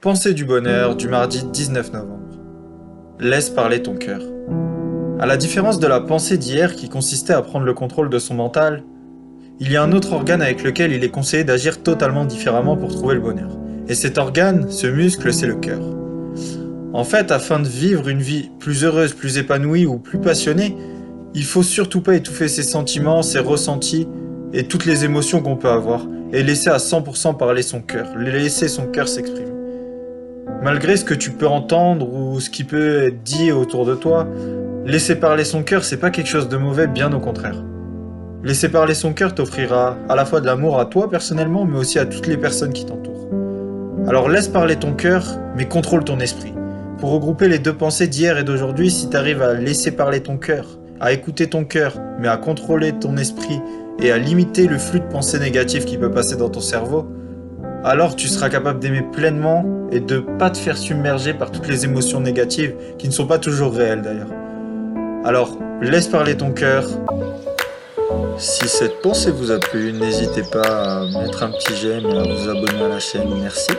Pensée du bonheur du mardi 19 novembre. Laisse parler ton cœur. À la différence de la pensée d'hier qui consistait à prendre le contrôle de son mental, il y a un autre organe avec lequel il est conseillé d'agir totalement différemment pour trouver le bonheur. Et cet organe, ce muscle, c'est le cœur. En fait, afin de vivre une vie plus heureuse, plus épanouie ou plus passionnée, il faut surtout pas étouffer ses sentiments, ses ressentis et toutes les émotions qu'on peut avoir, et laisser à 100% parler son cœur, laisser son cœur s'exprimer. Malgré ce que tu peux entendre ou ce qui peut être dit autour de toi, laisser parler son cœur, c'est pas quelque chose de mauvais, bien au contraire. Laisser parler son cœur t'offrira à la fois de l'amour à toi personnellement, mais aussi à toutes les personnes qui t'entourent. Alors laisse parler ton cœur, mais contrôle ton esprit. Pour regrouper les deux pensées d'hier et d'aujourd'hui, si tu arrives à laisser parler ton cœur, à écouter ton cœur, mais à contrôler ton esprit et à limiter le flux de pensées négatives qui peut passer dans ton cerveau, alors tu seras capable d'aimer pleinement et de pas te faire submerger par toutes les émotions négatives qui ne sont pas toujours réelles d'ailleurs. Alors, laisse parler ton cœur. Si cette pensée vous a plu, n'hésitez pas à mettre un petit j'aime à vous abonner à la chaîne. Merci.